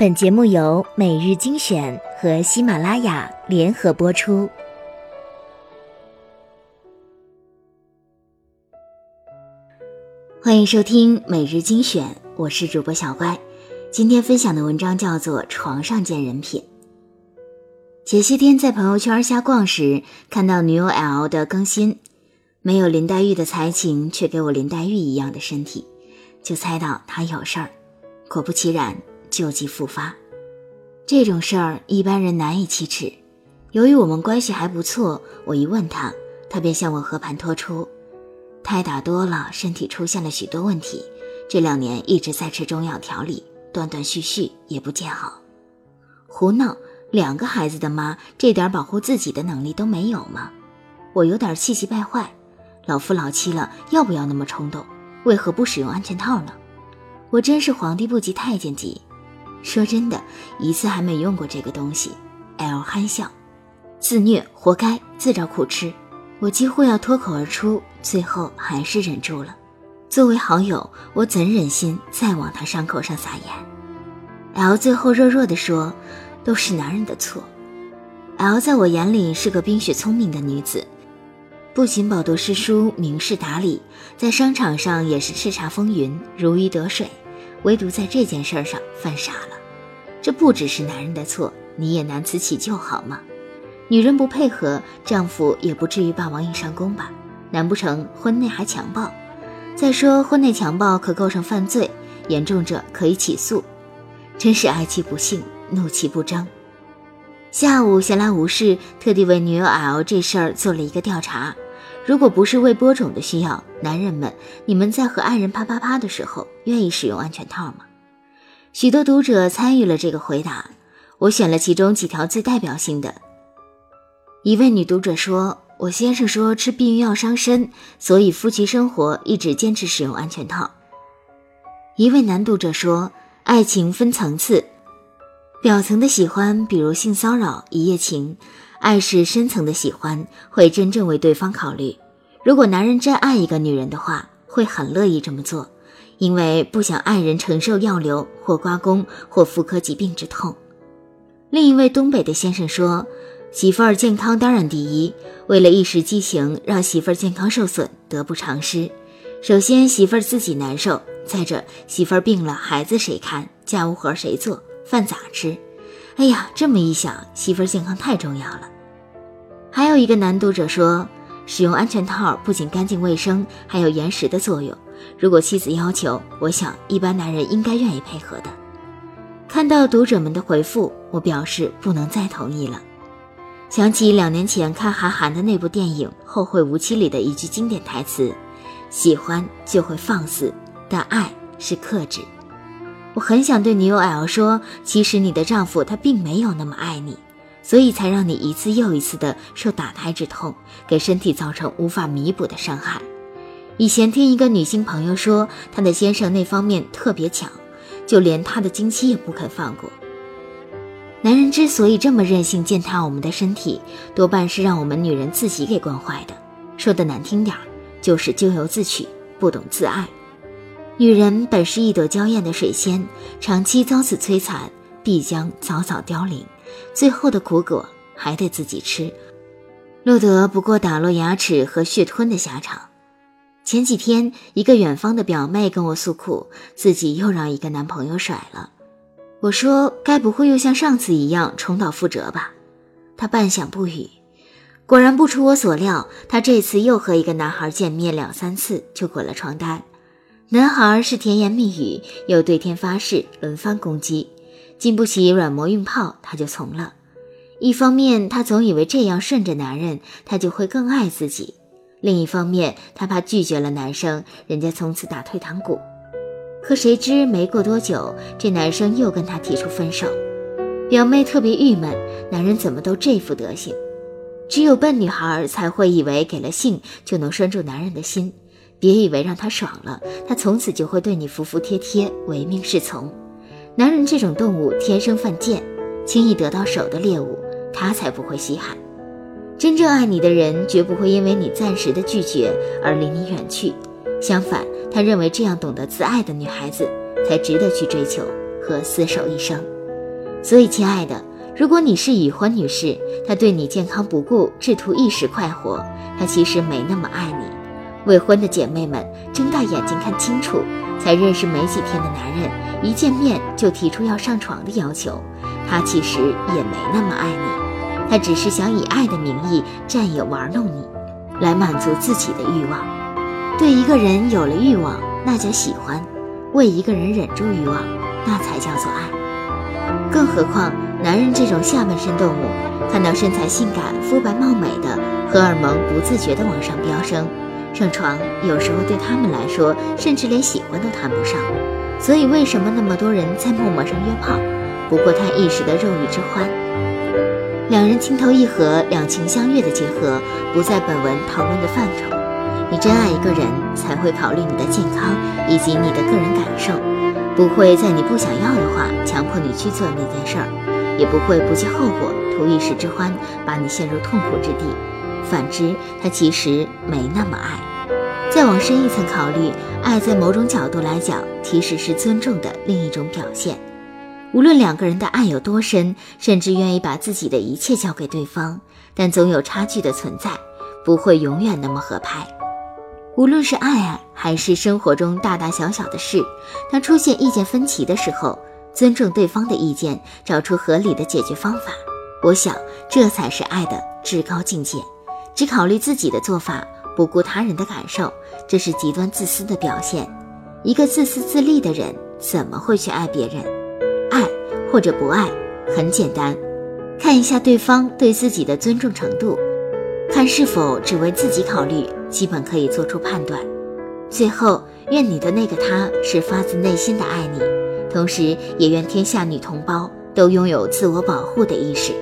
本节目由每日精选和喜马拉雅联合播出。欢迎收听每日精选，我是主播小乖。今天分享的文章叫做《床上见人品》。前些天在朋友圈瞎逛时，看到女友 L 的更新，没有林黛玉的才情，却给我林黛玉一样的身体，就猜到她有事儿。果不其然。旧疾复发，这种事儿一般人难以启齿。由于我们关系还不错，我一问他，他便向我和盘托出：胎打多了，身体出现了许多问题。这两年一直在吃中药调理，断断续续也不见好。胡闹！两个孩子的妈，这点保护自己的能力都没有吗？我有点气急败坏。老夫老妻了，要不要那么冲动？为何不使用安全套呢？我真是皇帝不急太监急。说真的，一次还没用过这个东西。L 憨笑，自虐，活该，自找苦吃。我几乎要脱口而出，最后还是忍住了。作为好友，我怎忍心再往他伤口上撒盐？L 最后弱弱地说：“都是男人的错。”L 在我眼里是个冰雪聪明的女子，不仅饱读诗书、明事达理，在商场上也是叱咤风云、如鱼得水。唯独在这件事上犯傻了，这不只是男人的错，你也难辞其咎，好吗？女人不配合，丈夫也不至于霸王硬上弓吧？难不成婚内还强暴？再说婚内强暴可构成犯罪，严重者可以起诉。真是哀其不幸，怒其不争。下午闲来无事，特地为女友 L 这事儿做了一个调查。如果不是为播种的需要，男人们，你们在和爱人啪啪啪的时候，愿意使用安全套吗？许多读者参与了这个回答，我选了其中几条最代表性的。一位女读者说：“我先生说吃避孕药伤身，所以夫妻生活一直坚持使用安全套。”一位男读者说：“爱情分层次，表层的喜欢，比如性骚扰、一夜情。”爱是深层的喜欢，会真正为对方考虑。如果男人真爱一个女人的话，会很乐意这么做，因为不想爱人承受药流或刮宫或妇科疾病之痛。另一位东北的先生说：“媳妇儿健康当然第一，为了一时激情让媳妇儿健康受损，得不偿失。首先媳妇儿自己难受，再者媳妇儿病了，孩子谁看？家务活谁做？饭咋吃？”哎呀，这么一想，媳妇儿健康太重要了。还有一个男读者说，使用安全套不仅干净卫生，还有延时的作用。如果妻子要求，我想一般男人应该愿意配合的。看到读者们的回复，我表示不能再同意了。想起两年前看韩寒的那部电影《后会无期》里的一句经典台词：“喜欢就会放肆，但爱是克制。”我很想对女友 L 说，其实你的丈夫他并没有那么爱你，所以才让你一次又一次的受打胎之痛，给身体造成无法弥补的伤害。以前听一个女性朋友说，她的先生那方面特别强，就连她的经期也不肯放过。男人之所以这么任性践踏我们的身体，多半是让我们女人自己给惯坏的。说的难听点儿，就是咎由自取，不懂自爱。女人本是一朵娇艳的水仙，长期遭此摧残，必将早早凋零，最后的苦果还得自己吃，落得不过打落牙齿和血吞的下场。前几天，一个远方的表妹跟我诉苦，自己又让一个男朋友甩了。我说：“该不会又像上次一样重蹈覆辙吧？”她半晌不语。果然不出我所料，她这次又和一个男孩见面两三次就滚了床单。男孩是甜言蜜语，又对天发誓，轮番攻击，经不起软磨硬泡，他就从了。一方面，他总以为这样顺着男人，他就会更爱自己；另一方面，他怕拒绝了男生，人家从此打退堂鼓。可谁知没过多久，这男生又跟他提出分手。表妹特别郁闷，男人怎么都这副德行？只有笨女孩才会以为给了性就能拴住男人的心。别以为让他爽了，他从此就会对你服服帖帖、唯命是从。男人这种动物天生犯贱，轻易得到手的猎物，他才不会稀罕。真正爱你的人，绝不会因为你暂时的拒绝而离你远去。相反，他认为这样懂得自爱的女孩子，才值得去追求和厮守一生。所以，亲爱的，如果你是已婚女士，他对你健康不顾，只图一时快活，他其实没那么爱你。未婚的姐妹们，睁大眼睛看清楚，才认识没几天的男人，一见面就提出要上床的要求，他其实也没那么爱你，他只是想以爱的名义占有、玩弄你，来满足自己的欲望。对一个人有了欲望，那叫喜欢；为一个人忍住欲望，那才叫做爱。更何况，男人这种下半身动物，看到身材性感、肤白貌美的，荷尔蒙不自觉地往上飙升，上床有时候对他们来说，甚至连喜欢都谈不上。所以，为什么那么多人在陌陌上约炮？不过他一时的肉欲之欢。两人情投意合、两情相悦的结合，不在本文讨论的范畴。你真爱一个人，才会考虑你的健康以及你的个人感受。不会在你不想要的话强迫你去做那件事儿，也不会不计后果图一时之欢把你陷入痛苦之地。反之，他其实没那么爱。再往深一层考虑，爱在某种角度来讲，其实是尊重的另一种表现。无论两个人的爱有多深，甚至愿意把自己的一切交给对方，但总有差距的存在，不会永远那么合拍。无论是爱爱，还是生活中大大小小的事，当出现意见分歧的时候，尊重对方的意见，找出合理的解决方法。我想，这才是爱的至高境界。只考虑自己的做法，不顾他人的感受，这是极端自私的表现。一个自私自利的人，怎么会去爱别人？爱或者不爱，很简单，看一下对方对自己的尊重程度。看是否只为自己考虑，基本可以做出判断。最后，愿你的那个他是发自内心的爱你，同时也愿天下女同胞都拥有自我保护的意识。